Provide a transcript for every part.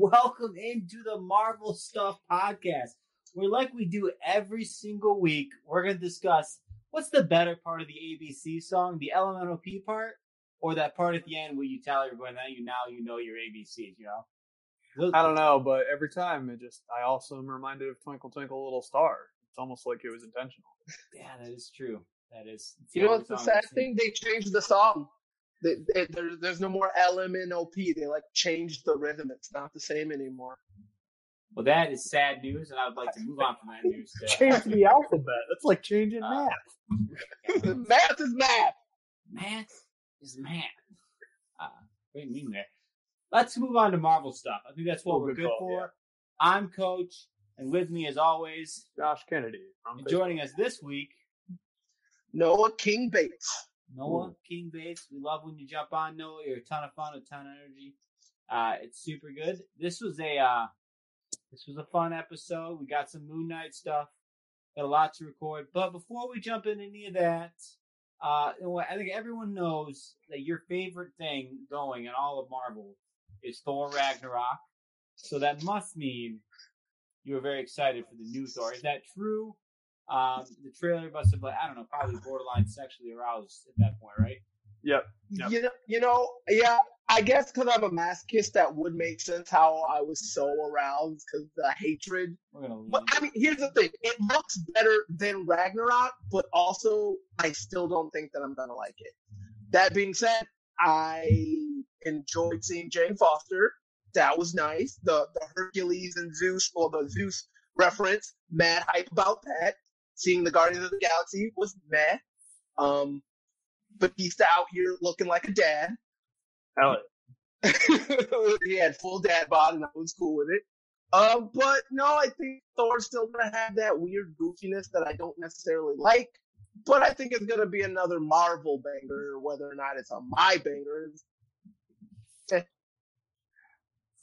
Welcome into the Marvel Stuff Podcast, where, like we do every single week, we're going to discuss what's the better part of the ABC song, the LMNOP part, or that part at the end where you tell everyone that you now you know your ABCs. You know, Those- I don't know, but every time it just I also am reminded of Twinkle Twinkle Little Star. It's almost like it was intentional. Yeah, that is true. That is. You know only what's the song sad thing? They changed the song. They, they, there, there's no more LMNOP. They like changed the rhythm. It's not the same anymore. Well, that is sad news, and I would like to move on from that news. To, Change the alphabet. That's like changing Uh, math. math is math. math is math. Uh, what do you mean there? Let's move on to Marvel stuff. I think that's what Oh, we're good good call, for. yeah. I'm Coach, and with me, as always, Josh Kennedy. From and joining us this week, Noah King Bates. Noah King Bates. We love when you jump on, Noah. You're a ton of fun, a ton of energy. Uh, it's super good. This was a uh, this was a fun episode. We got some Moon Knight stuff. Got a lot to record. But before we jump into any of that, uh, you know what, I think everyone knows that your favorite thing going in all of Marvel is Thor Ragnarok. So that must mean you were very excited for the new Thor. Is that true? Um, the trailer must have, like, I don't know, probably borderline sexually aroused at that point, right? Yep. Yep. You know, you know, yeah. I guess because I'm a masochist, that would make sense how I was so aroused because the hatred. We're gonna leave. But I mean, here's the thing: it looks better than Ragnarok, but also I still don't think that I'm gonna like it. That being said, I enjoyed seeing Jane Foster. That was nice. The the Hercules and Zeus, or the Zeus reference, mad hype about that. Seeing the Guardians of the Galaxy was meh. Um, Batista out here looking like a dad. Hell he had full dad bod, and I was cool with it. Uh, but no, I think Thor's still gonna have that weird goofiness that I don't necessarily like. But I think it's gonna be another Marvel banger, whether or not it's a my banger.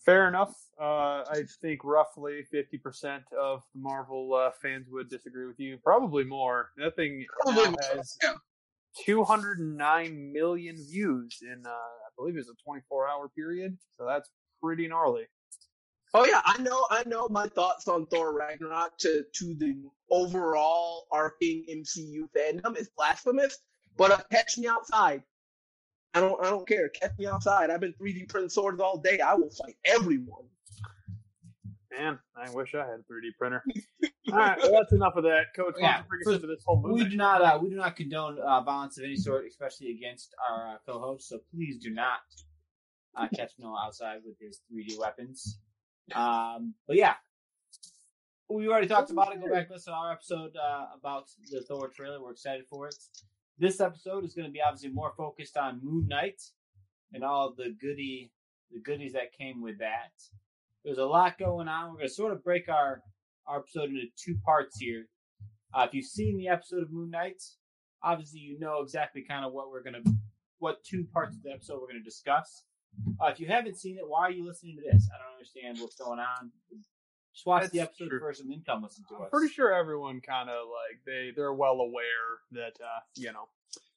Fair enough. Uh, I think roughly 50% of the Marvel uh, fans would disagree with you. Probably more. That thing Probably more, has yeah. 209 million views in, uh, I believe it's a 24 hour period. So that's pretty gnarly. Oh yeah, I know, I know my thoughts on Thor Ragnarok to to the overall arcing MCU fandom is blasphemous. But uh, catch me outside. I don't, I don't care. Catch me outside. I've been 3D printing swords all day. I will fight everyone. Man, I wish I had a 3D printer. All right, well, that's enough of that. Coach, Yeah, don't us into this whole We do not uh, we do not condone uh, violence of any sort, especially against our uh, co-hosts. So please do not uh, catch Noah outside with his 3D weapons. Um, but yeah, we already talked about it. Go back listen to our episode uh, about the Thor trailer. We're excited for it. This episode is going to be obviously more focused on Moon Knight and all the goody the goodies that came with that. There's a lot going on. We're going to sort of break our our episode into two parts here. Uh, if you've seen the episode of Moon Knight, obviously you know exactly kind of what we're gonna, what two parts of the episode we're gonna discuss. Uh, if you haven't seen it, why are you listening to this? I don't understand what's going on. Just watch the episode true. first and then come listen to I'm us. pretty sure everyone kind of like they they're well aware that uh, you know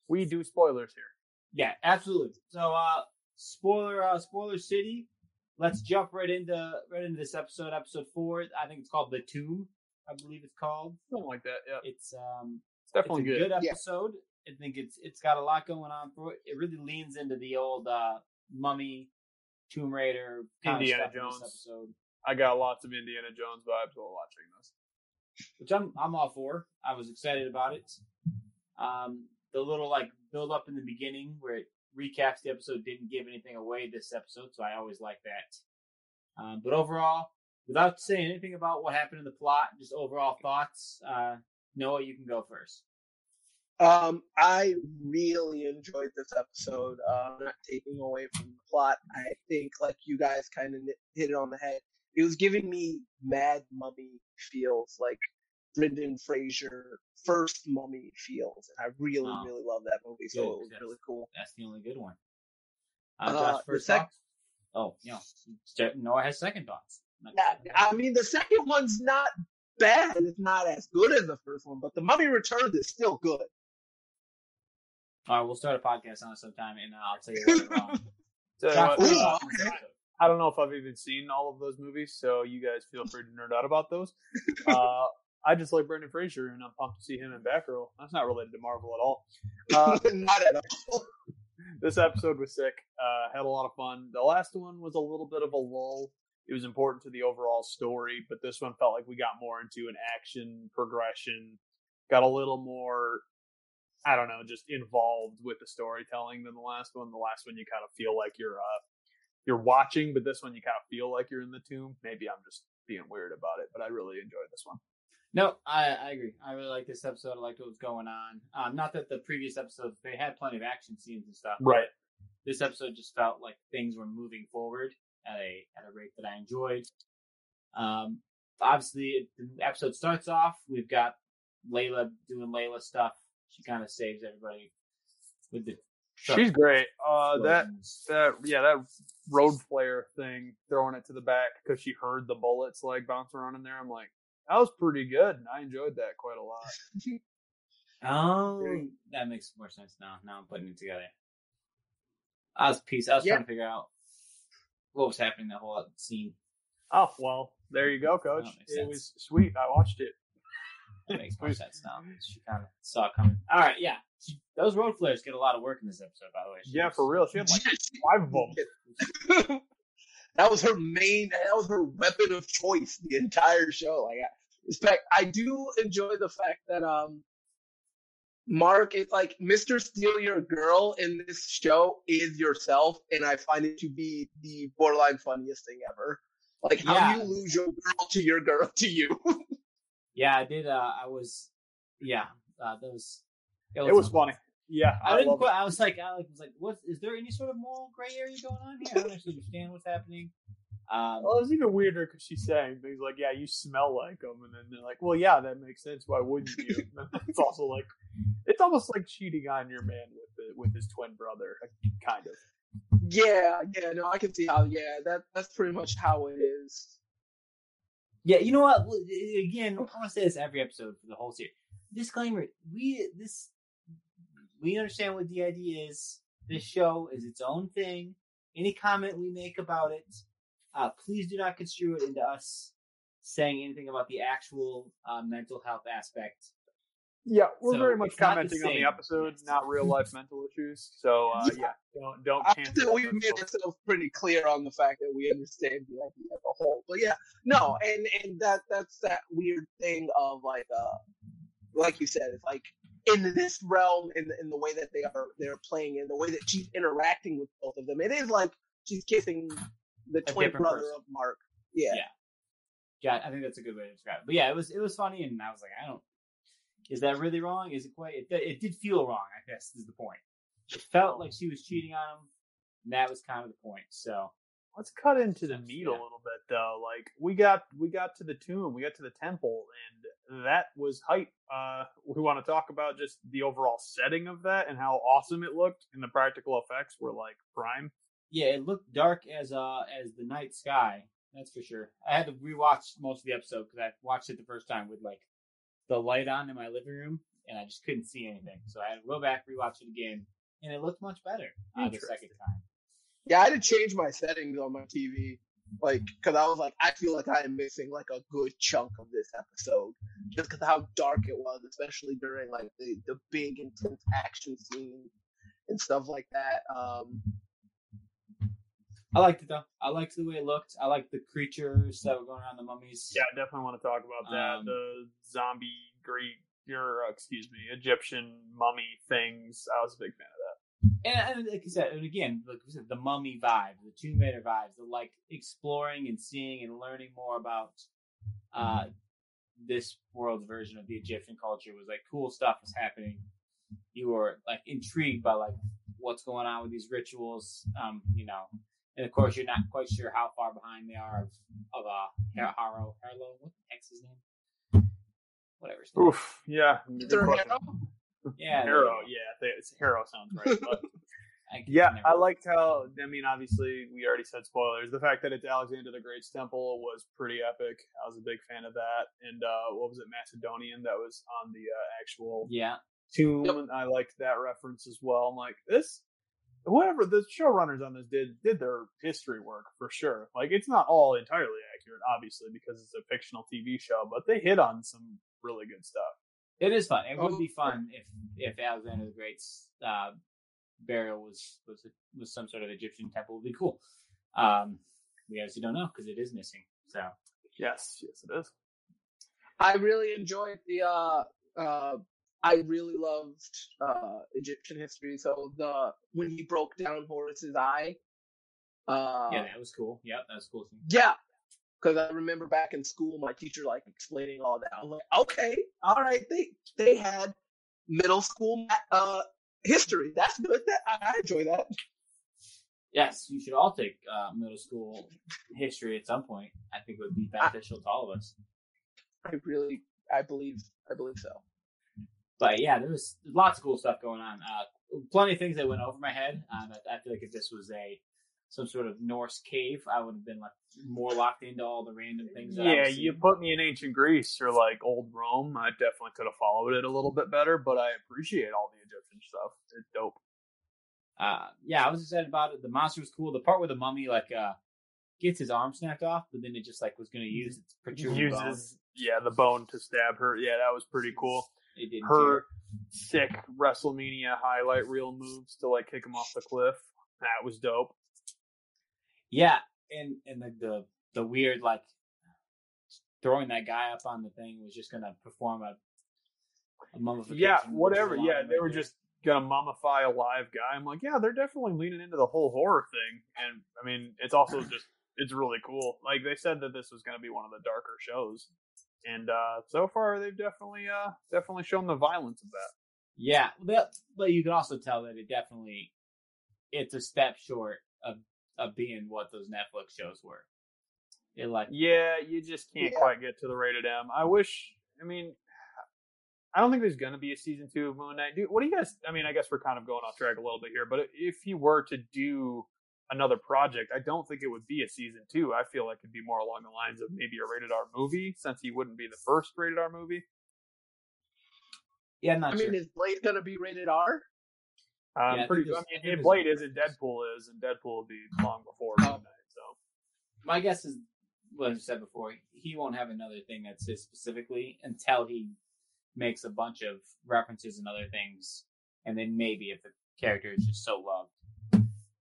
we do spoilers here. Yeah, absolutely. So, uh, spoiler, uh, spoiler city. Let's jump right into right into this episode, episode four. I think it's called the Tomb. I believe it's called. Something like that. Yeah, It's um, it's definitely it's a good. good Yeah. episode. I think it's it's got a lot going on for it. It really leans into the old uh, Mummy, Tomb Raider, kind of Indiana stuff in this Jones. episode, I got lots of Indiana Jones vibes while watching this. which I'm I'm all for. I was excited about it. Um, the little like build up in the beginning where it recaps the episode didn't give anything away this episode, so I always like that. Um, but overall, without saying anything about what happened in the plot, just overall thoughts. Uh, Noah, you can go first. Um, I really enjoyed this episode. Uh, not taking away from the plot. I think, like you guys kind of hit it on the head. It was giving me Mad Mummy feels, like Brendan Fraser first Mummy feels, and I really, Oh. really love that movie. So Good, it was yes. really cool. That's the only good one. Uh, Uh, Josh, first sec- thoughts? Oh, you know, J- Noah has second thoughts. Yeah, I mean, the second one's not bad. It's not as good as the first one, but the Mummy Returns is still good. All right, we'll start a podcast on it sometime, and uh, I'll tell you what went wrong. So, Josh, uh, Ooh, okay. I don't know if I've even seen all of those movies, so you guys feel free to nerd out about those. Uh, I just like Brendan Fraser, and I'm pumped to see him in Batgirl. That's not related to Marvel at all. Uh, not at all. this episode was sick. Uh, had a lot of fun. The last one was a little bit of a lull. It was important to the overall story, but this one felt like we got more into an action progression. Got a little more, I don't know, just involved with the storytelling than the last one. The last one you kind of feel like you're uh you're watching, but this one you kind of feel like you're in the tomb. Maybe I'm just being weird about it, but I really enjoyed this one. No, I, I agree. I really like this episode. I liked what was going on. Um, not that the previous episodes they had plenty of action scenes and stuff. Right. This episode just felt like things were moving forward at a at a rate that I enjoyed. Um, obviously, the episode starts off. We've got Layla doing Layla stuff. She kind of saves everybody with the. She's great. Uh, that that yeah, that road flare thing, throwing it to the back because she heard the bullets like bounce around in there. I'm like, that was pretty good, and I enjoyed that quite a lot. Oh, that makes more sense now. Now I'm putting it together. I was piece. I was Yeah. trying to figure out what was happening that whole uh, scene. Oh well, there you go, coach. It was sweet. I watched it. That makes more sense now. She kind of saw it coming. All right, yeah. She, those road flares get a lot of work in this episode, by the way. She Yeah, was- for real. She had like five of them. that was her main. That was her weapon of choice the entire show. Like, I, in fact, I do enjoy the fact that um, Mark is like Mr. Steal Your Girl in this show is yourself, and I find it to be the borderline funniest thing ever. Like how Yeah. you lose your girl to your girl to you. Yeah, I did. Uh, I was. Yeah, uh, that was. It was funny. Yeah, I I, didn't. Quite, it. I was like, I was like, what? Is there any sort of moral gray area going on here? I don't actually understand what's happening. Um, Well, it was even weirder because she's saying things like, "Yeah, you smell like them," and then they're like, "Well, yeah, that makes sense. Why wouldn't you?" It's also like, it's almost like cheating on your man with the, with his twin brother, kind of. yeah, yeah, no, I can see how. Yeah, that that's pretty much how it is. Yeah, you know what? Again, I want to say this every episode for the whole series. Disclaimer: We this we understand what the idea is. This show is its own thing. Any comment we make about it, uh, please do not construe it into us saying anything about the actual uh, mental health aspect. Yeah, we're So, very much it's not the commenting on the episode, not real life mental issues. So uh, yeah, don't don't I cancel. think us we've made ourselves pretty clear on the fact that we understand the idea as a whole. But yeah, no, and and that that's that weird thing of like uh, like you said, it's like in this realm, in the, in the way that they are they're playing, in the way that she's interacting with both of them, it is like she's kissing the twin brother person. of Mark. Yeah. Yeah. Yeah, I think that's a good way to describe it. But yeah, it was it was funny, and I was like, I don't. Is that really wrong? Is it quite? It, it did feel wrong. I guess is the point. It felt like she was cheating on him, and that was kind of the point. So Let's cut into the meat a little bit though. Like we got we got to the tomb, we got to the temple, and that was hype. Uh, we want to talk about just the overall setting of that and how awesome it looked, and the practical effects were like prime. yeah, it looked dark as uh as the night sky. That's for sure. I had to rewatch most of the episode because I watched it the first time with like the light on in my living room, and I just couldn't see anything. So I had to go back rewatch it again, and it looked much better uh, the second time. Yeah, I had to change my settings on my TV, like, because I was like, I feel like I am missing like a good chunk of this episode, just because how dark it was, especially during like the the big intense action scene and stuff like that. Um, I liked it though. I liked the way it looked. I liked the creatures that were going around the mummies. Yeah, I definitely want to talk about that. Um, the zombie Greek, or uh, excuse me, Egyptian mummy things. I was a big fan of that. And, and like I said, and again, like we said, the mummy vibe, the Tomb Raider vibes, the like exploring and seeing and learning more about uh, this world's version of the Egyptian culture was like cool stuff was happening. you were like intrigued by like what's going on with these rituals. Um, you know, and of course you're not quite sure how far behind they are of of uh Harrow Harlow. What the heck's his name? Whatever. His name. Oof, yeah. They're Harrow? Yeah, there Harrow, yeah, they, it's Harrow sounds right. But. I yeah, I liked how. I mean, obviously, we already said spoilers. The fact that it's Alexander the Great's temple was pretty epic. I was a big fan of that. And uh, what was it, Macedonian? That was on the uh, actual Yeah, tomb. Yep. I liked that reference as well. I'm like, this, whatever the showrunners on this did did their history work for sure. Like, it's not all entirely accurate, obviously, because it's a fictional TV show, but they hit on some really good stuff. it is fun. It would Oh, be fun if if Alexander the Great's uh, burial was was was some sort of Egyptian temple. Would be cool. Um, we obviously don't know because it is missing. So Yes, yes, it is. I really enjoyed the. uh uh I really loved uh Egyptian history. So the when he broke down Horus's eye. Uh, yeah, that was cool. Yeah, that was cool. Too. Yeah. Because I remember back in school, my teacher like explaining all that. I'm like, okay, all right. They they had middle school uh history. That's good. That I, I enjoy that. Yes, you should all take uh, middle school history at some point. I think it would be beneficial to all of us. I really, I believe, I believe so. But yeah, there was lots of cool stuff going on. Uh, plenty of things that went over my head. Um, I, I feel like if this was a some sort of Norse cave, I would have been like more locked into all the random things. Yeah, you put me in ancient Greece or like old Rome, I definitely could have followed it a little bit better, but I appreciate all the Egyptian stuff. It's dope. uh, yeah, I was excited about it. The monster was cool. The part where the mummy like uh gets his arm snapped off, but then it just like was going to use its protruding bone. Uses yeah the bone to stab her. Yeah, that was pretty cool. It didn't Her sick WrestleMania highlight reel moves to like kick him off the cliff. That was dope. Yeah, and and the, the the weird like throwing that guy up on the thing was just going to perform a, a mummification. Yeah, whatever. Yeah, of they were there. just gonna mummify a live guy. I'm like, yeah, they're definitely leaning into the whole horror thing. And I mean, it's also just it's really cool. Like they said that this was gonna be one of the darker shows. And uh so far they've definitely uh definitely shown the violence of that. Yeah, but, but you can also tell that it definitely it's a step short of of being what those Netflix shows were. It like Yeah, you just can't Yeah. quite get to the rated M. I wish I mean I don't think there's gonna be a season two of Moon Knight. Dude, what do you guys I mean, I guess we're kind of going off track a little bit here, but if you were to do another project, I don't think it would be a season two. I feel like it'd be more along the lines of maybe a rated R movie, since he wouldn't be the first rated R movie. yeah, I'm not I sure. mean, is Blade gonna be rated R? Um, Yeah, I pretty. think I I mean, if Blade is, and Deadpool is, and Deadpool will be long before Moon Oh. Knight. So My guess is what I said before. He won't have another thing that's his specifically until he makes a bunch of references and other things, and then maybe if the character is just so loved,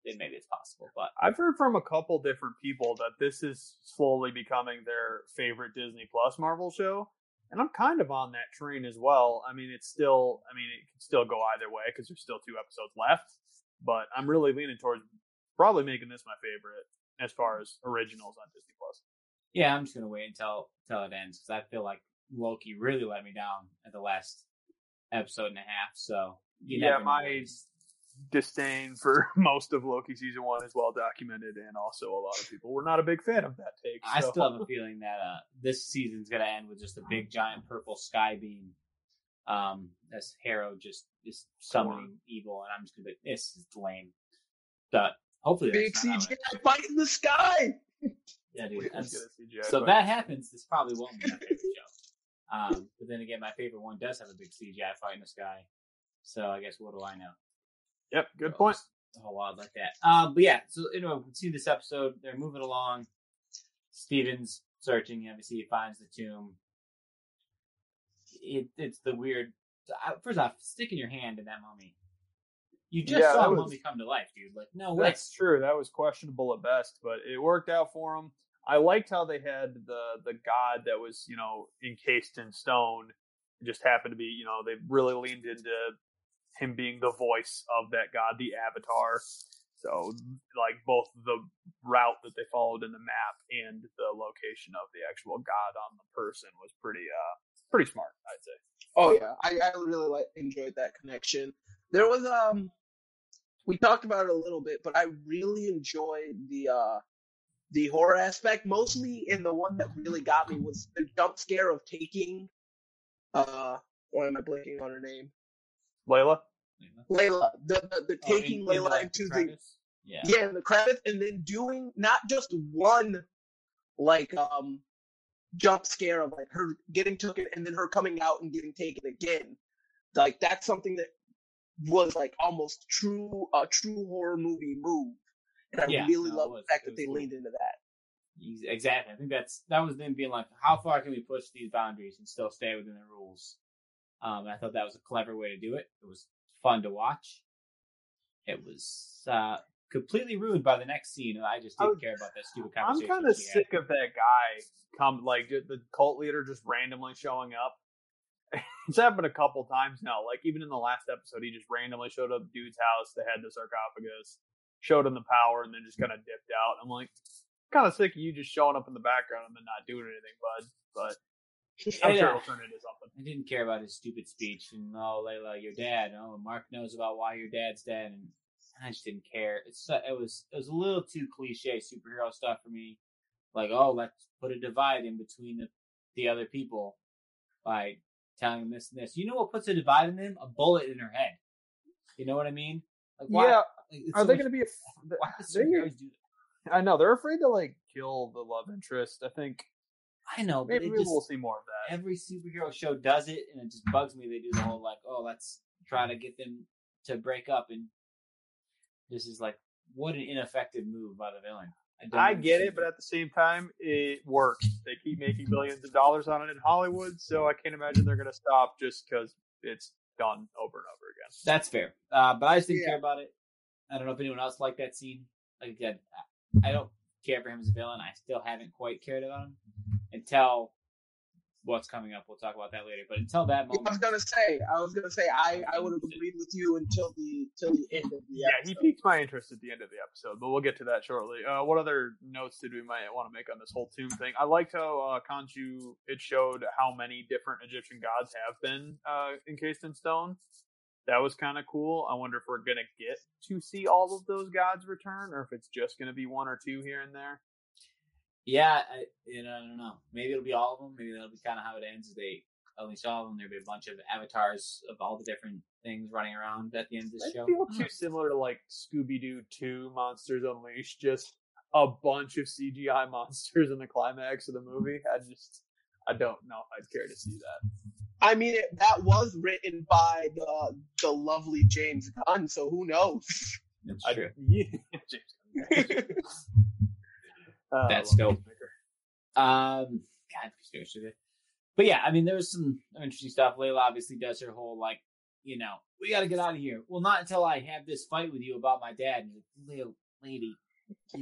then maybe it's possible. But I've heard from a couple different people that this is slowly becoming their favorite Disney Plus Marvel show, and I'm kind of on that train as well. I mean, it's still, I mean, it can still go either way because there's still two episodes left, but I'm really leaning towards probably making this my favorite as far as originals on Disney Plus. yeah, I'm just gonna wait until until it ends because I feel like Loki really let me down at the last episode and a half. So you Yeah, my- Disdain for most of Loki season one is well documented, and also a lot of people were not a big fan of that take. I still have a feeling that uh, this season's gonna end with just a big giant purple sky beam. Um, as Harrow just is summoning evil, and I'm just gonna be this is lame. But hopefully, Big that's not how CGI fight in the sky. Yeah, dude. That's- get a CGI so if fight. that happens, this probably won't be my favorite show. Um, but then again, my favorite one does have a big CGI fight in the sky. So I guess what do I know? Yep, good point. a whole lot like that. Um, but yeah, so anyway, we see this episode. They're moving along. Steven's searching. Obviously, he finds the tomb. It, it's the weird. First off, sticking your hand in that mummy. You just Yeah, saw was- mummy come to life, dude. Like, no way. That's true. That was questionable at best, but it worked out for him. I liked how they had the the god that was you know encased in stone. It just happened to be you know they really leaned into him being the voice of that god, the avatar. So like both the route that they followed in the map and the location of the actual god on the person was pretty uh pretty smart, I'd say. Oh yeah, I, I really like enjoyed that connection. There was um, we talked about it a little bit, but I really enjoyed the uh, the horror aspect. Mostly, in the one that really got me was the jump scare of taking. Uh, why am I blanking on her name? Layla. Layla. The the, the Oh, taking in- in Layla the into the crevice? Yeah. yeah, the crevice, and then doing not just one like um jump scare of like her getting taken and then her coming out and getting taken again. Like that's something that was like almost true a true horror movie move. And I Yeah, really no, love was- the fact that they was leaned into that. Exactly. I think that's that was them being like, how far can we push these boundaries and still stay within the rules? Um, I thought that was a clever way to do it. It was fun to watch. It was uh, completely ruined by the next scene. I just didn't was- care about that stupid conversation. I'm kind of she had. sick of that guy. Come like the cult leader just randomly showing up. It's happened a couple times now. Like even in the last episode, he just randomly showed up dude's house that had the sarcophagus, showed him the power, and then just kind of dipped out. I'm like, kind of sick of you just showing up in the background and then not doing anything, bud. But I'm sure it'll turn into something. I didn't care about his stupid speech and oh Layla, your dad. Oh, Mark knows about why your dad's dead, and I just didn't care. It's it was it was a little too cliche superhero stuff for me. Like oh, let's put a divide in between the the other people by telling them this and this. You know what puts a divide in them? A bullet in her head. You know what I mean? Like why? Yeah, like, are so they going to be? Why do They, superheroes do that? I know they're afraid to like kill the love interest. I think I know, but maybe it maybe just, we'll see more of that. every superhero show does it, and it just bugs me. They do the whole like, oh, let's try to get them to break up, and this is like, what an ineffective move by the villain. don't I get it, but at the same time, it works. They keep making billions of dollars on it in Hollywood, so I can't imagine they're going to stop just because it's done over and over again. that's fair. Uh, but I just didn't Yeah. care about it. I don't know if anyone else liked that scene. Like again, I don't care for him as a villain. I still haven't quite cared about him until what's coming up. We'll talk about that later. But until that moment, I was gonna say, I was gonna say, I, I would have agreed with you until the till the end of the Yeah, he piqued my interest at the end of the episode, but we'll get to that shortly. Uh, what other notes did we might want to make on this whole tomb thing? I liked how uh, Khonshu it showed how many different Egyptian gods have been uh, encased in stone. That was kind of cool. I wonder if we're gonna get to see all of those gods return, or if it's just gonna be one or two here and there. Yeah, I, you know, I don't know. Maybe it'll be all of them. Maybe that'll be kind of how it ends. They unleash all of them. There'll be a bunch of avatars of all the different things running around at the end of this That show. feels too similar to like Scooby Doo Two Monsters Unleashed, just a bunch of CGI monsters in the climax of the movie. I just I don't know if I'd care to see that. I mean, it, that was written by the the lovely James Gunn, so who knows? That's I, true. yeah, James Gunn. Uh, That's dope. Um, God. But yeah, I mean, there was some interesting stuff. Layla obviously does her whole like, you know, we got to get out of here. Well, not until I have this fight with you about my dad. And you're like, "Lil- lady,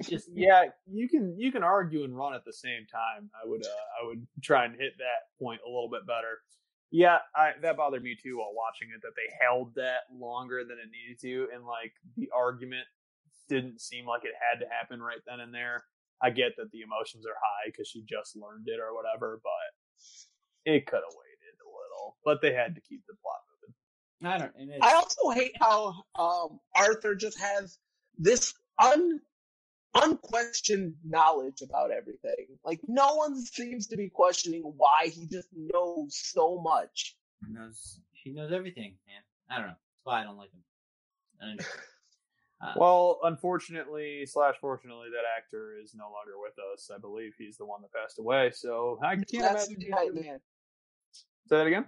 just Yeah, you can you can argue and run at the same time. I would uh, I would try and hit that point a little bit better. Yeah, I, that bothered me too while watching it that they held that longer than it needed to, and like the argument didn't seem like it had to happen right then and there. I get that the emotions are high because she just learned it or whatever, but it could have waited a little. But they had to keep the plot moving. I don't. And I also hate how um, Arthur just has this un unquestioned knowledge about everything. Like no one seems to be questioning why he just knows so much. He knows he knows everything, man. I don't know. That's why I don't like him. I don't know. Uh, Well, unfortunately slash fortunately, that actor is no longer with us. I believe he's the one that passed away. So I can't That's imagine. the right man. Say that again.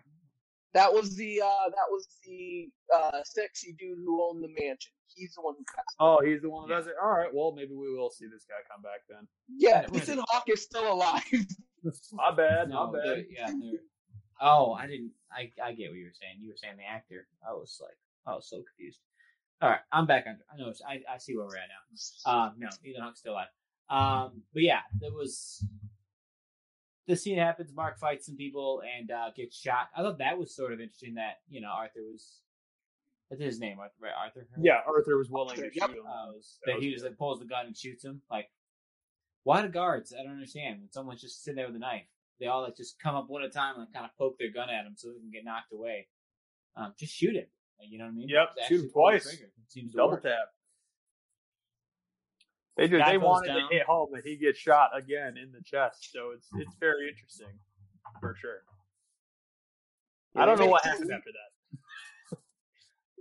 That was the uh, that was the uh, sexy dude who owned the mansion. He's the one who passed. Oh, he's the one that does it. All right. Well, maybe we will see this guy come back then. Yeah, Yeah, Ethan Hawke is still alive. My bad. no, my bad. they're- yeah. they're- Oh, I didn't. I I get what you were saying. You were saying the actor. I was like, I was so confused. All right, I'm back on. I know. I I see where we're at now. Um, no, Ethan Hawke's still alive. Um, but yeah, there was the scene happens. Mark fights some people and uh, gets shot. I thought that was sort of interesting. That you know Arthur was. That's his name, Arthur. Right? Arthur. Yeah, Arthur was willing to Yep. shoot him. Uh, That that was he just like pulls the gun and shoots him. Like, why the guards? I don't understand. When someone's just sitting there with a knife, they all like just come up one at a time and like, kind of poke their gun at him so they can get knocked away. Um, just shoot him. Like, you know what I mean? Yep, Just shoot him actually pull the twice. seems Double work. tap. They do. Guy They wanted down. to hit home, and he gets shot again in the chest. So it's it's very interesting, for sure. I don't know what happened after that.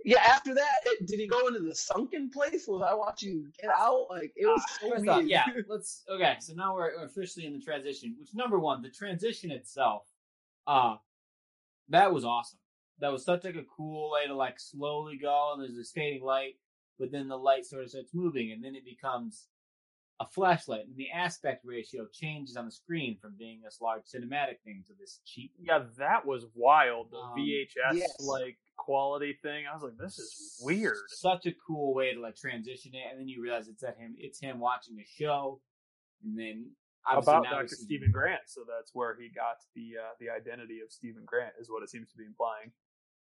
Yeah, after that, it, did he go into the sunken place? Was I watching Get Out? Like it was so weird. off, yeah, let's okay. So now we're we're officially in the transition. Which number one, the transition itself, uh that was awesome. That was such like a cool way to like slowly go, and there's this fading light, but then the light sort of starts moving, and then it becomes a flashlight, and the aspect ratio changes on the screen from being this large cinematic thing to this cheap. Yeah, that was wild. The Um, VHS yes. like quality thing. I was like, this is weird. Such a cool way to like transition it, and then you realize it's at him. It's him watching a show, and then About Dr. Steven Grant, so that's where he got the uh, the identity of Steven Grant, is what it seems to be implying.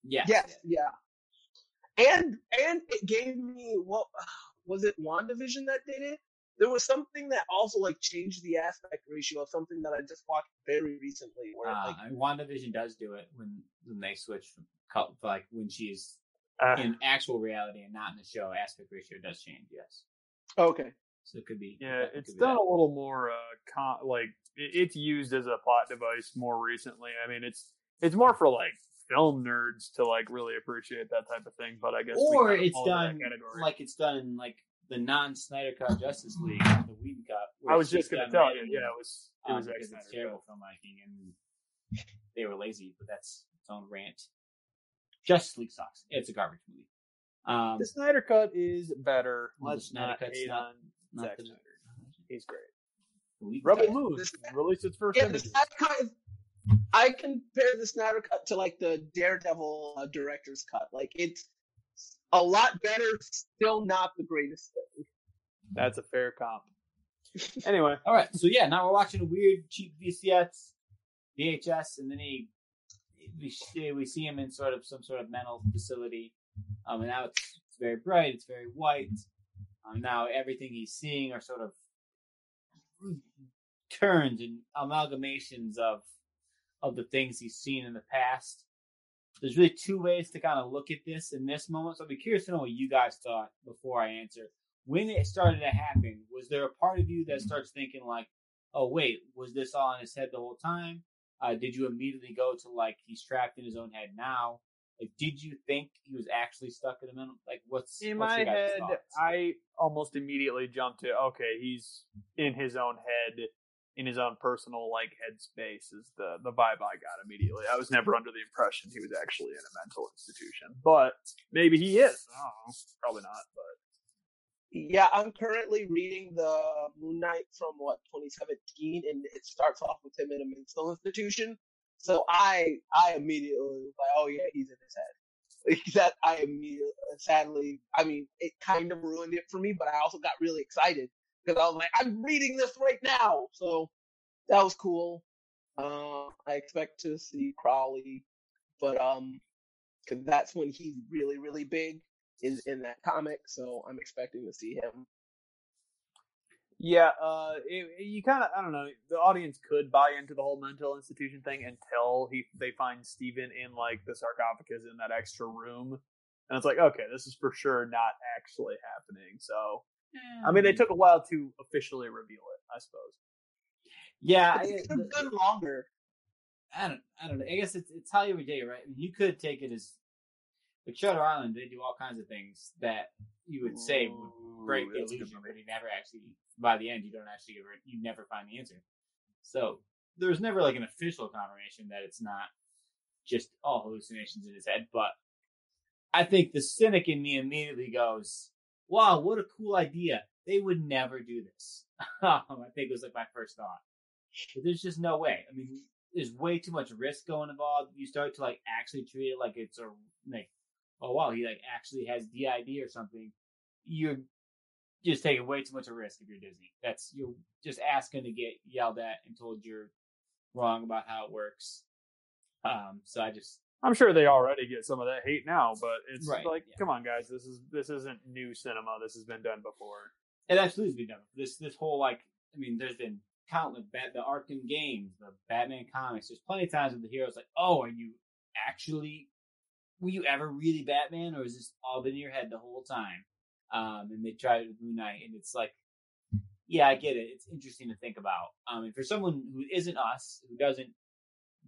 Yeah. Yes, yeah. And and it gave me what was it WandaVision that did it? There was something that also like changed the aspect ratio of something that I just watched very recently where Uh, like and WandaVision does do it when when they switch from like when she's Uh, in actual reality and not in the show. Aspect ratio does change. Yes, okay. so it could be. yeah, it it's be done that. a little more uh, con- like it, it's used as a plot device more recently. I mean, it's it's more for like film nerds to like really appreciate that type of thing. But I guess or it's fall into that done like it's done in like the non Snyder Cut Justice League, the Whedon Cut. I was just gonna tell you, yeah, it was it um, was because X it's terrible filmmaking and they were lazy, but that's its own rant. Justice League sucks. It's a garbage movie. Um, The Snyder Cut is better. Well, the Let's Snyder not Cut's hate not- on not Zack the- Snyder. He's great. the Whedon Rebel Cut- Moon released its first Yeah, the. Snyder cut is, I compare the Snyder cut to like the Daredevil uh, director's cut. Like it's a lot better, still not the greatest thing. That's a fair comp. Anyway, All right, so yeah, now we're watching a weird cheap VCS, VHS, and then he we see, we see him in sort of some sort of mental facility, um, and now it's, it's very bright, it's very white. Um, now everything he's seeing are sort of turns and amalgamations of of the things he's seen in the past. There's really two ways to kind of look at this in this moment. So I'd be curious to know what you guys thought before I answer when it started to happen, was there a part of you that starts thinking like, "Oh wait, was this all in his head the whole time?" Uh, did you immediately go to like he's trapped in his own head now? Like, did you think he was actually stuck in the middle? Like, what's in what's my head, thoughts? I almost immediately jumped to okay, he's in his own head, in his own personal like headspace is the the vibe I got immediately. I was never under the impression he was actually in a mental institution, but maybe he is. Know. Probably not, but Yeah, I'm currently reading the Moon Knight from what 2017, and it starts off with him in a mental institution. So I, I immediately was like, "Oh yeah, he's in his head." That, I immediately, sadly, I mean, it kind of ruined it for me, but I also got really excited because I was like, "I'm reading this right now!" So that was cool. Uh, I expect to see Crawley, but um, because that's when he's really, really big is in that comic, so I'm expecting to see him. Yeah, uh, it, it- you kind of I don't know. The audience could buy into the whole mental institution thing until he they find Steven in like the sarcophagus in that extra room, and it's like okay, this is for sure not actually happening. So I mean, they took a while to officially reveal it, I suppose. yeah, But I, they could have done longer. I don't, I don't know. I guess it's it's how you would take right? I mean, you could take it as with Shutter Island. They do all kinds of things that you would say would break the that's a good illusion, but you never actually. By the end, you don't actually ever, you never find the answer. So there's never like an official confirmation that it's not just all hallucinations in his head. But I think the cynic in me immediately goes, "Wow, what a cool idea! They would never do this." I think it was like my first thought. But there's just no way. I mean, there's way too much risk going involved. You start to like actually treat it like it's a like, oh wow, he like actually has DID or something. You're just taking way too much of a risk if you're Disney. That's you're just asking to get yelled at and told you're wrong about how it works. Um, so I just I'm sure they already get some of that hate now, but it's Right, like, yeah. come on, guys, this is this isn't new cinema. This has been done before. it absolutely has been done. This this whole like I mean, there's been countless bat the Arkham games, the Batman comics. There's plenty of times with the heroes like, oh, are you actually were you ever really Batman, or is this all been in your head the whole time? Um, and they tried it with Moon Knight, and it's like, yeah, I get it. It's interesting to think about. Um, and for someone who isn't us, who doesn't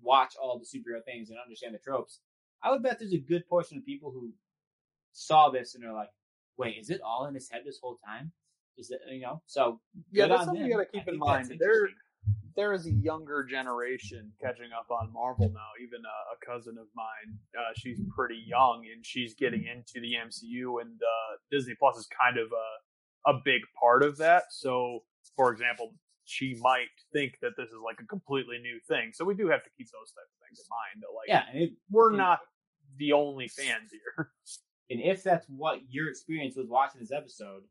watch all the superhero things and understand the tropes, I would bet there's a good portion of people who saw this and are like, wait, is it all in his head this whole time? Is it you know? So Yeah, that's something them. you got to I keep in mind. There, there is a younger generation catching up on Marvel now. Even a, a cousin of mine, uh, she's pretty young and she's getting into the MCU, and uh, Disney Plus is kind of a a big part of that. So, for example, she might think that this is like a completely new thing. So we do have to keep those types of things in mind. That like, Yeah, and, it, we're and- not the only fans here. and if that's what your experience was watching this episode,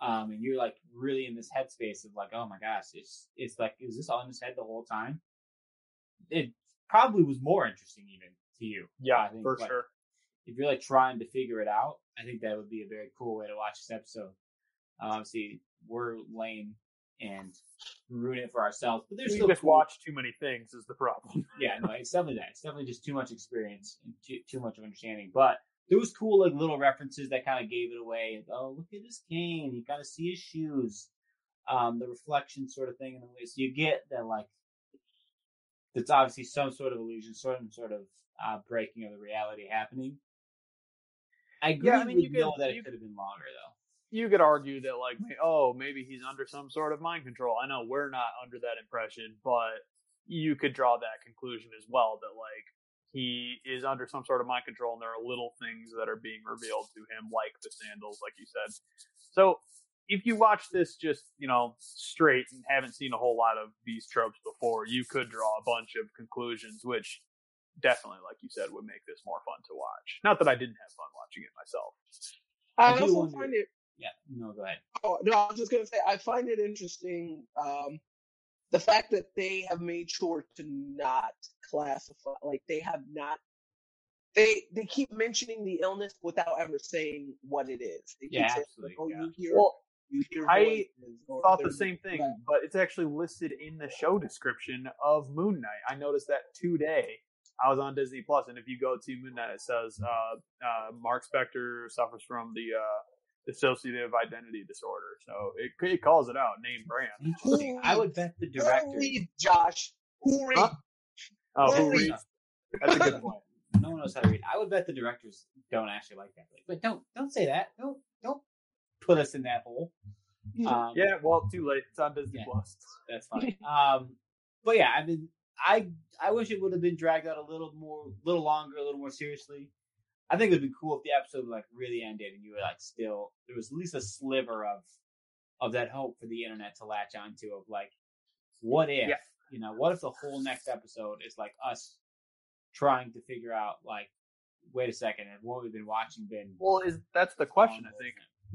um, and you're like really in this headspace of like, oh my gosh, it's it's like, is this all in his head the whole time? It probably was more interesting even to you. Yeah, think, for like, sure. If you're like trying to figure it out, I think that would be a very cool way to watch this episode. Uh, obviously, we're lame and ruin it for ourselves, but there's We still just cool- watch too many things is the problem. yeah, no, it's definitely that. It's definitely just too much experience and too, too much of understanding. But there was cool like little references that kind of gave it away. Oh, look at his cane. You kind of see his shoes. Um, the reflection sort of thing in the way. So you get that like that's obviously some sort of illusion, some sort of uh, breaking of the reality happening. I agree Yeah, I mean, you Bill that you- it could have been longer though. You could argue that like oh maybe he's under some sort of mind control. I know we're not under that impression but you could draw that conclusion as well that like he is under some sort of mind control and there are little things that are being revealed to him like the sandals like you said. So if you watch this just you know straight and haven't seen a whole lot of these tropes before you could draw a bunch of conclusions which definitely like you said would make this more fun to watch. Not that i didn't have fun watching it myself. I, I also wonder- find it. Yeah, no, go ahead. Oh, no, I was just gonna say I find it interesting um, the fact that they have made sure to not classify, like they have not. They they keep mentioning the illness without ever saying what it is. They keep Yeah, saying, absolutely, Oh, yeah. you hear, well you hear I thought the same thing, Yeah. but it's actually listed in the show description of Moon Knight. I noticed that today. I was on Disney Plus, and if you go to Moon Knight, it says uh, uh, Mark Spector suffers from the uh, dissociative identity disorder. So it, it calls it out, name brand. Interesting. I would bet the Who director. reads, Josh? Who reads? Huh? Oh, who Who reads? reads? That's a good point. No one knows how to read. I would bet the directors don't actually like that. But don't don't say that. Don't don't put us in that hole. Um, Yeah, well, too late. It's on Disney Yeah. Plus. that's fine. Um, but yeah, I mean, I I wish it would have been dragged out a little more, a little longer, a little more seriously. I think it would be cool if the episode like really ended and you were like still there was at least a sliver of of that hope for the internet to latch onto of like, what if Yeah. you know, what if the whole next episode is like us trying to figure out like, wait a second, and what we've been watching been Well, is that's the question? I think.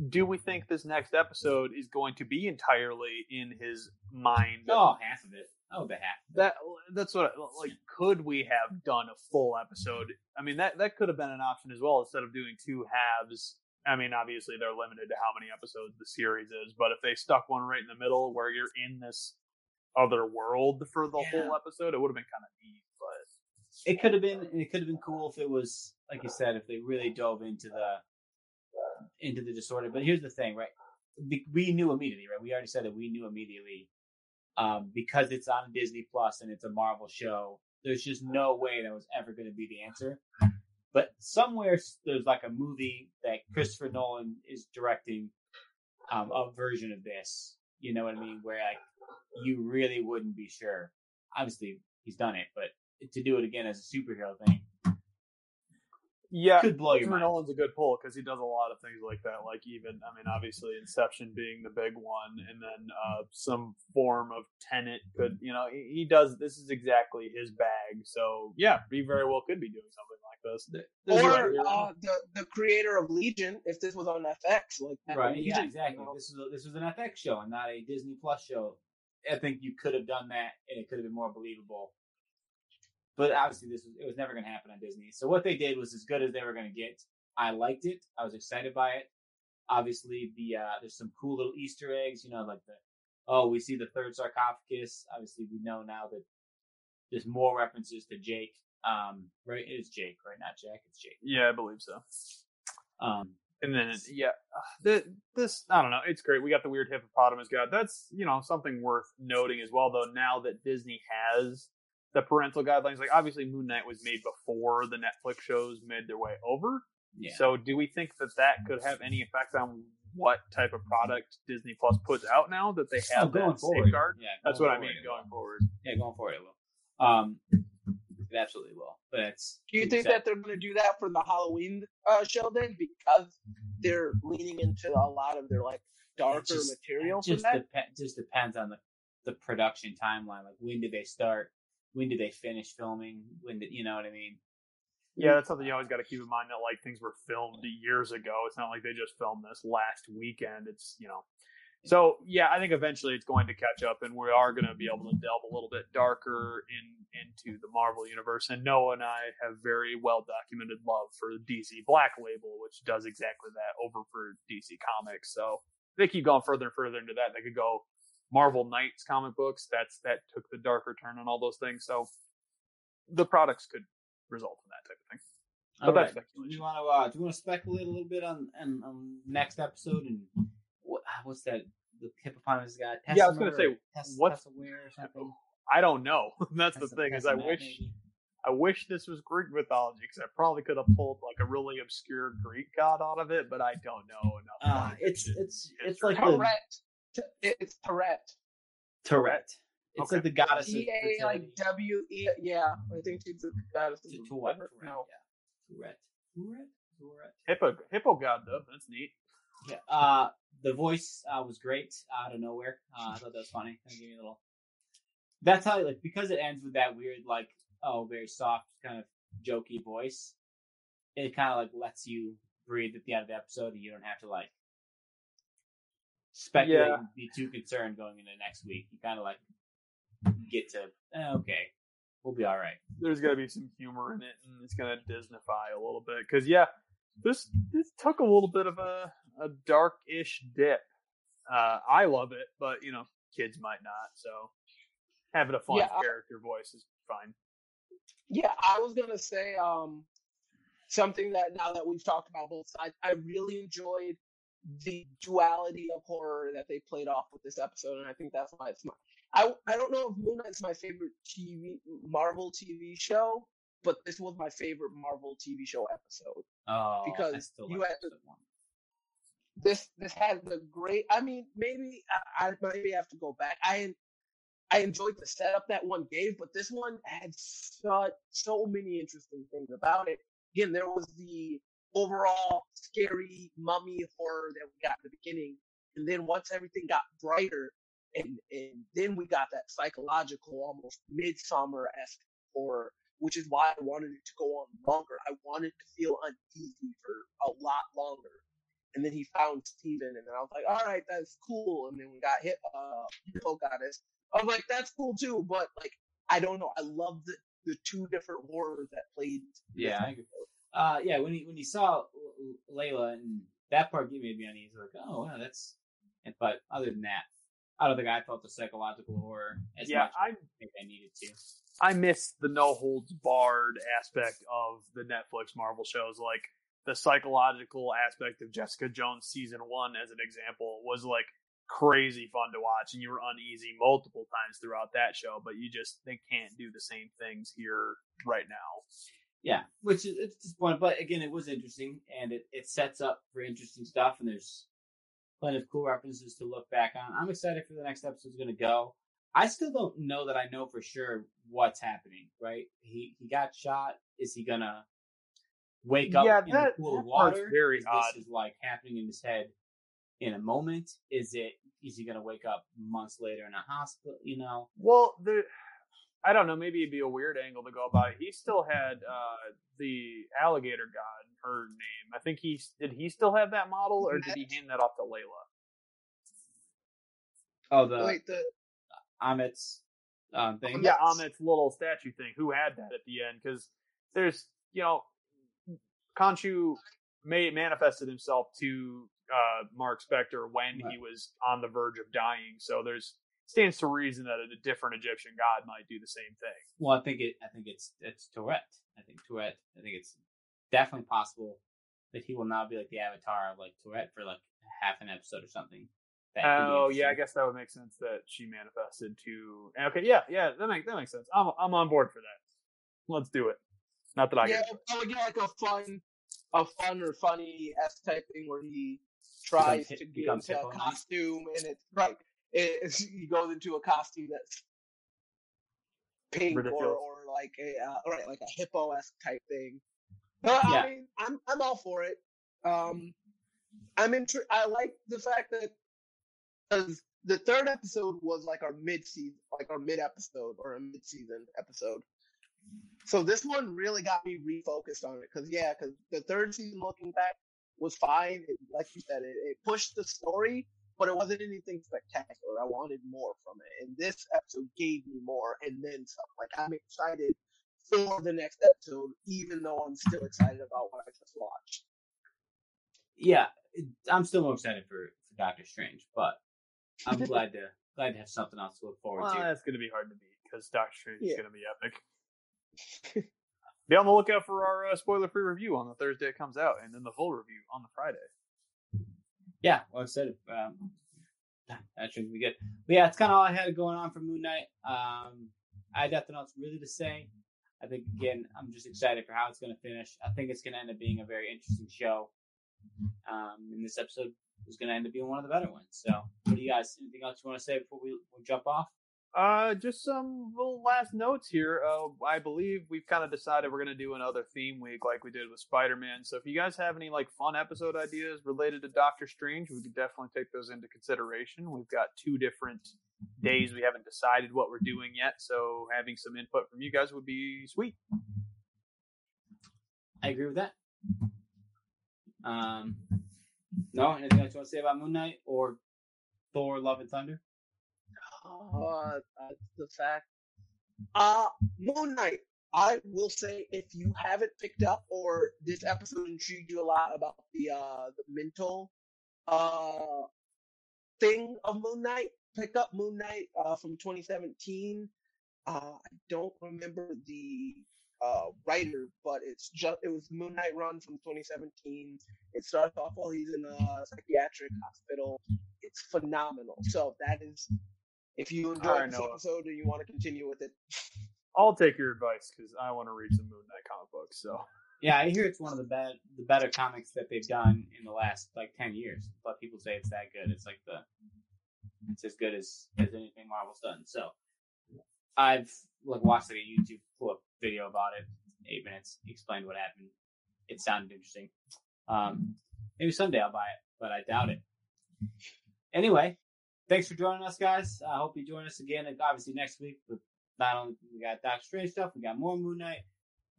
Do we think this next episode is going to be entirely in his mind? Oh, half of it. Oh, the half. that that's what like could we have done a full episode i mean that that could have been an option as well instead of doing two halves i mean obviously they're limited to how many episodes the series is but if they stuck one right in the middle where you're in this other world for the Yeah. whole episode it would have been kind of neat but It could have been. It could have been cool if it was like you said, if they really dove into the into the disorder. But here's the thing, right? We, knew immediately, right? We already said that we knew immediately um, because it's on Disney Plus and it's a Marvel show. There's just no way that was ever going to be the answer. But somewhere there's like a movie that Christopher Nolan is directing um, a version of this. You know what I mean? Where like you really wouldn't be sure. Obviously, he's done it, but to do it again as a superhero thing yeah could blow your Christopher mind. Nolan's a good pull because he does a lot of things like that. Like even, I mean, obviously Inception being the big one, and then uh, some form of Tenet could, you know, he, he does. This is exactly his bag. So yeah, he very well could be doing something like this. There's Or a- uh, the the creator of Legion, if this was on FX, like that right? Legion, Yeah, you exactly. know. This is a, this was an FX show and not a Disney Plus show. I think you could have done that, and it could have been more believable. But obviously, this was it was never going to happen on Disney. So what they did was as good as they were going to get. I liked it. I was excited by it. Obviously, the uh, there's some cool little Easter eggs. You know, like the oh, we see the third sarcophagus. Obviously, we know now that there's more references to Jake. Um, right? It is Jake, right? Not Jack. It's Jake. Yeah, I believe so. Um, And then yeah, uh, the, this I don't know. It's great. We got the weird hippopotamus god. That's you know something worth noting as well. Though now that Disney has the parental guidelines, like obviously Moon Knight was made before the Netflix shows made their way over. yeah. So do we think that that could have any effect on what type of product Disney Plus puts out now that they Oh, have going that forward. safeguard? Yeah, That's what I mean it will. going forward. Yeah, going forward, it will. Um, it absolutely will. But it's. Do you think sad. that they're going to do that for the Halloween uh, show then? Because they're leaning into a lot of their like darker just- material It from just, that. depe- just depends on the, the production timeline. Like when do they start? When did they finish filming? When did you know what I mean? Yeah, that's something you always got to keep in mind that like things were filmed years ago. It's not like they just filmed this last weekend. It's you know, so yeah, I think eventually it's going to catch up, and we are going to be able to delve a little bit darker in into the Marvel universe. And Noah and I have very well documented love for the DC Black Label, which does exactly that over for DC Comics. So they keep going further and further into that. They could go Marvel Knights comic books. That's that took the darker turn on all those things. So the products could result in that type of thing. But All that's right. Do we speculation. want to? Uh, do we want to speculate a little bit on on, on next episode and what, what's that? The hippopotamus guy. Yeah, I was gonna say, or Tess, what's- Tessaware or something. I don't know. That's the Tessa- thing is, I wish maybe? I wish this was Greek mythology because I probably could have pulled like a really obscure Greek god out of it, but I don't know enough. Uh, about it's it. it's it's history. like the Taweret. It's Taweret. Taweret. It's Okay. like the goddess of T A like. W E. Yeah, I think she's the goddess of To- the- Taweret. whatever. Taweret. No. Yeah. Taweret. Taweret. Taweret. hippo hippo god though. That's neat. Yeah. Uh, the voice uh, was great out of nowhere. Uh, I thought that was funny. Kind of gave me a little. That's how like because it ends with that weird like oh very soft kind of jokey voice. It kind of like lets you breathe at the end of the episode, and you don't have to like speculate Yeah. and be too concerned going into next week. You kind of like get to eh, okay, we'll be all right. There's got to be some humor in it, and it's gonna Disneyfy a little bit because yeah, this this took a little bit of a a dark-ish dip. Uh, I love it, but you know, kids might not. So having a fun Yeah, I- character voice is fine. Yeah, I was gonna say um something that now that we've talked about both sides, I really enjoyed the duality of horror that they played off with this episode, and I think that's why it's my. I I don't know if Moon Knight's my favorite TV Marvel TV show, but this was my favorite Marvel TV show episode. Oh, Because you like had. This this has the great. I mean, maybe I, I maybe have to go back. I I enjoyed the setup that one gave, but this one had such so many interesting things about it. Again, there was the overall scary mummy horror that we got at the beginning, and then once everything got brighter, and and then we got that psychological, almost midsummer esque horror, which is why I wanted it to go on longer. I wanted to feel uneasy for a lot longer. And then he found Steven, and then I was like, all right, that's cool. And then we got hit, uh, Hippo Goddess. I was like, that's cool too, but like, I don't know. I love the, the two different horrors that played. Yeah, I. Uh, yeah, when he when he saw Layla and that part made me uneasy. Like, oh wow, that's. But other than that, I don't think I felt the psychological horror as yeah, much. I as I think I needed to. I miss the no holds barred aspect of the Netflix Marvel shows. Like the psychological aspect of Jessica Jones season one, as an example, was like crazy fun to watch, and you were uneasy multiple times throughout that show. But you just they can't do the same things here right now. Yeah, which is it's disappointing, but again, it was interesting, and it, it sets up for interesting stuff, and there's plenty of cool references to look back on. I'm excited for the next episode's going to go. I still don't know that I know for sure what's happening. Right? He he got shot. Is he gonna wake up Yeah, in that- the pool of water? very is odd. This is like happening in his head in a moment. Is it? Is he gonna wake up months later in a hospital? You know? Well, the I don't know. Maybe it'd be a weird angle to go by. He still had uh, the alligator god. Her name. I think he did. He still have that model, or did he hand that off to Layla? Oh, the Wait, the Ammit's um, thing. Yeah, on its little statue thing. Who had that at the end? Because there's, you know, Khonshu may manifested himself to uh, Mark Spector when Right. he was on the verge of dying. So there's stands to reason that a different Egyptian god might do the same thing. Well, I think it. I think it's it's Taweret. I think Taweret. I think it's definitely possible that he will now be like the avatar of like Taweret for like half an episode or something. That could be Oh yeah, I guess that would make sense that she manifested to. Okay, yeah, yeah, that makes that makes sense. I'm I'm on board for that. Let's do it. Not that I yeah, get. I would get like a fun, a fun or funny s type thing where he tries hip- to get into a costume and it's right. It, he goes into a costume that's pink or, Ridiculous. or like a uh, right like a hippo esque type thing. But Yeah. I mean, I'm I'm all for it. Um, I'm intri- I like the fact that because the third episode was like our mid season, like our mid episode or a mid season episode. So this one really got me refocused on it because yeah, because the third season looking back was fine. It, like you said, it, it pushed the story, but it wasn't anything spectacular. I wanted more from it, and this episode gave me more, and then some. Like I'm excited for the next episode, even though I'm still excited about what I just watched. Yeah, I'm still more excited for, for Doctor Strange, but I'm glad to glad to have something else to look forward Well, to. that's going to be hard to beat because Doctor Strange is going to be epic. be on the lookout for our uh, spoiler-free review on the Thursday it comes out, and then the full review on the Friday. Yeah, well, I said um, that should be good. But yeah, it's kind of all I had going on for Moon Knight. Um, I had nothing else really to say. I think again, I'm just excited for how it's going to finish. I think it's going to end up being a very interesting show. Um, and this episode is going to end up being one of the better ones. So, what do you guys? Anything else you want to say before we, we jump off? Uh, just some little last notes here. Uh, I believe we've kind of decided we're to do another theme week like we did with Spider-Man. So if you guys have any like fun episode ideas related to Doctor Strange, we could definitely take those into consideration. We've got two different days we haven't decided what we're doing yet, so having some input from you guys would be sweet. I agree with that. Um, no, anything else you want to say about Moon Knight or Thor: Love and Thunder? Uh, that's the fact. Uh, Moon Knight. I will say if you haven't picked up or this episode intrigued you a lot about the uh the mental uh thing of Moon Knight, pick up Moon Knight uh from 2017. Uh, I don't remember the uh writer, but it's just it was Moon Knight Run from 2017. It starts off while he's in a psychiatric hospital. It's phenomenal. So that is if you enjoyed Alright, this Noah. episode and you want to continue with it, I'll take your advice because I want to read some Moon Knight comic books. So Yeah, I hear it's one of the bad, the better comics that they've done in the last like ten years. But people say it's that good. It's like the, it's as good as as anything Marvel's done. So, I've like watched like a YouTube pull up video about it, eight minutes, explained what happened. It sounded interesting. Um, maybe someday I'll buy it, but I doubt it. Anyway, thanks for joining us, guys. I hope you join us again, obviously next week. But not only we got Doctor Strange stuff, we got more Moon Knight.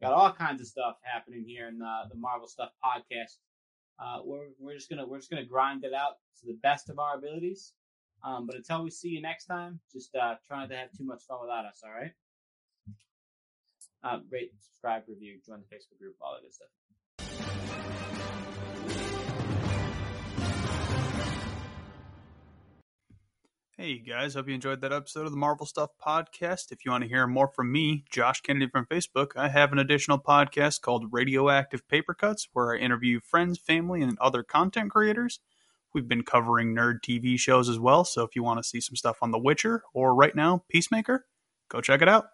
Got all kinds of stuff happening here in the, the Marvel Stuff podcast. Uh, we're we're just gonna we're just gonna grind it out to the best of our abilities. Um, but until we see you next time, just uh, try not to have too much fun without us. All right. Um, rate, subscribe, review, join the Facebook group, all that good stuff. Hey guys, hope you enjoyed that episode of the Marvel Stuff podcast. If you want to hear more from me, Josh Kennedy from Facebook, I have an additional podcast called Radioactive Paper Cuts where I interview friends, family, and other content creators. We've been covering nerd TV shows as well, so if you want to see some stuff on The Witcher or right now Peacemaker, go check it out.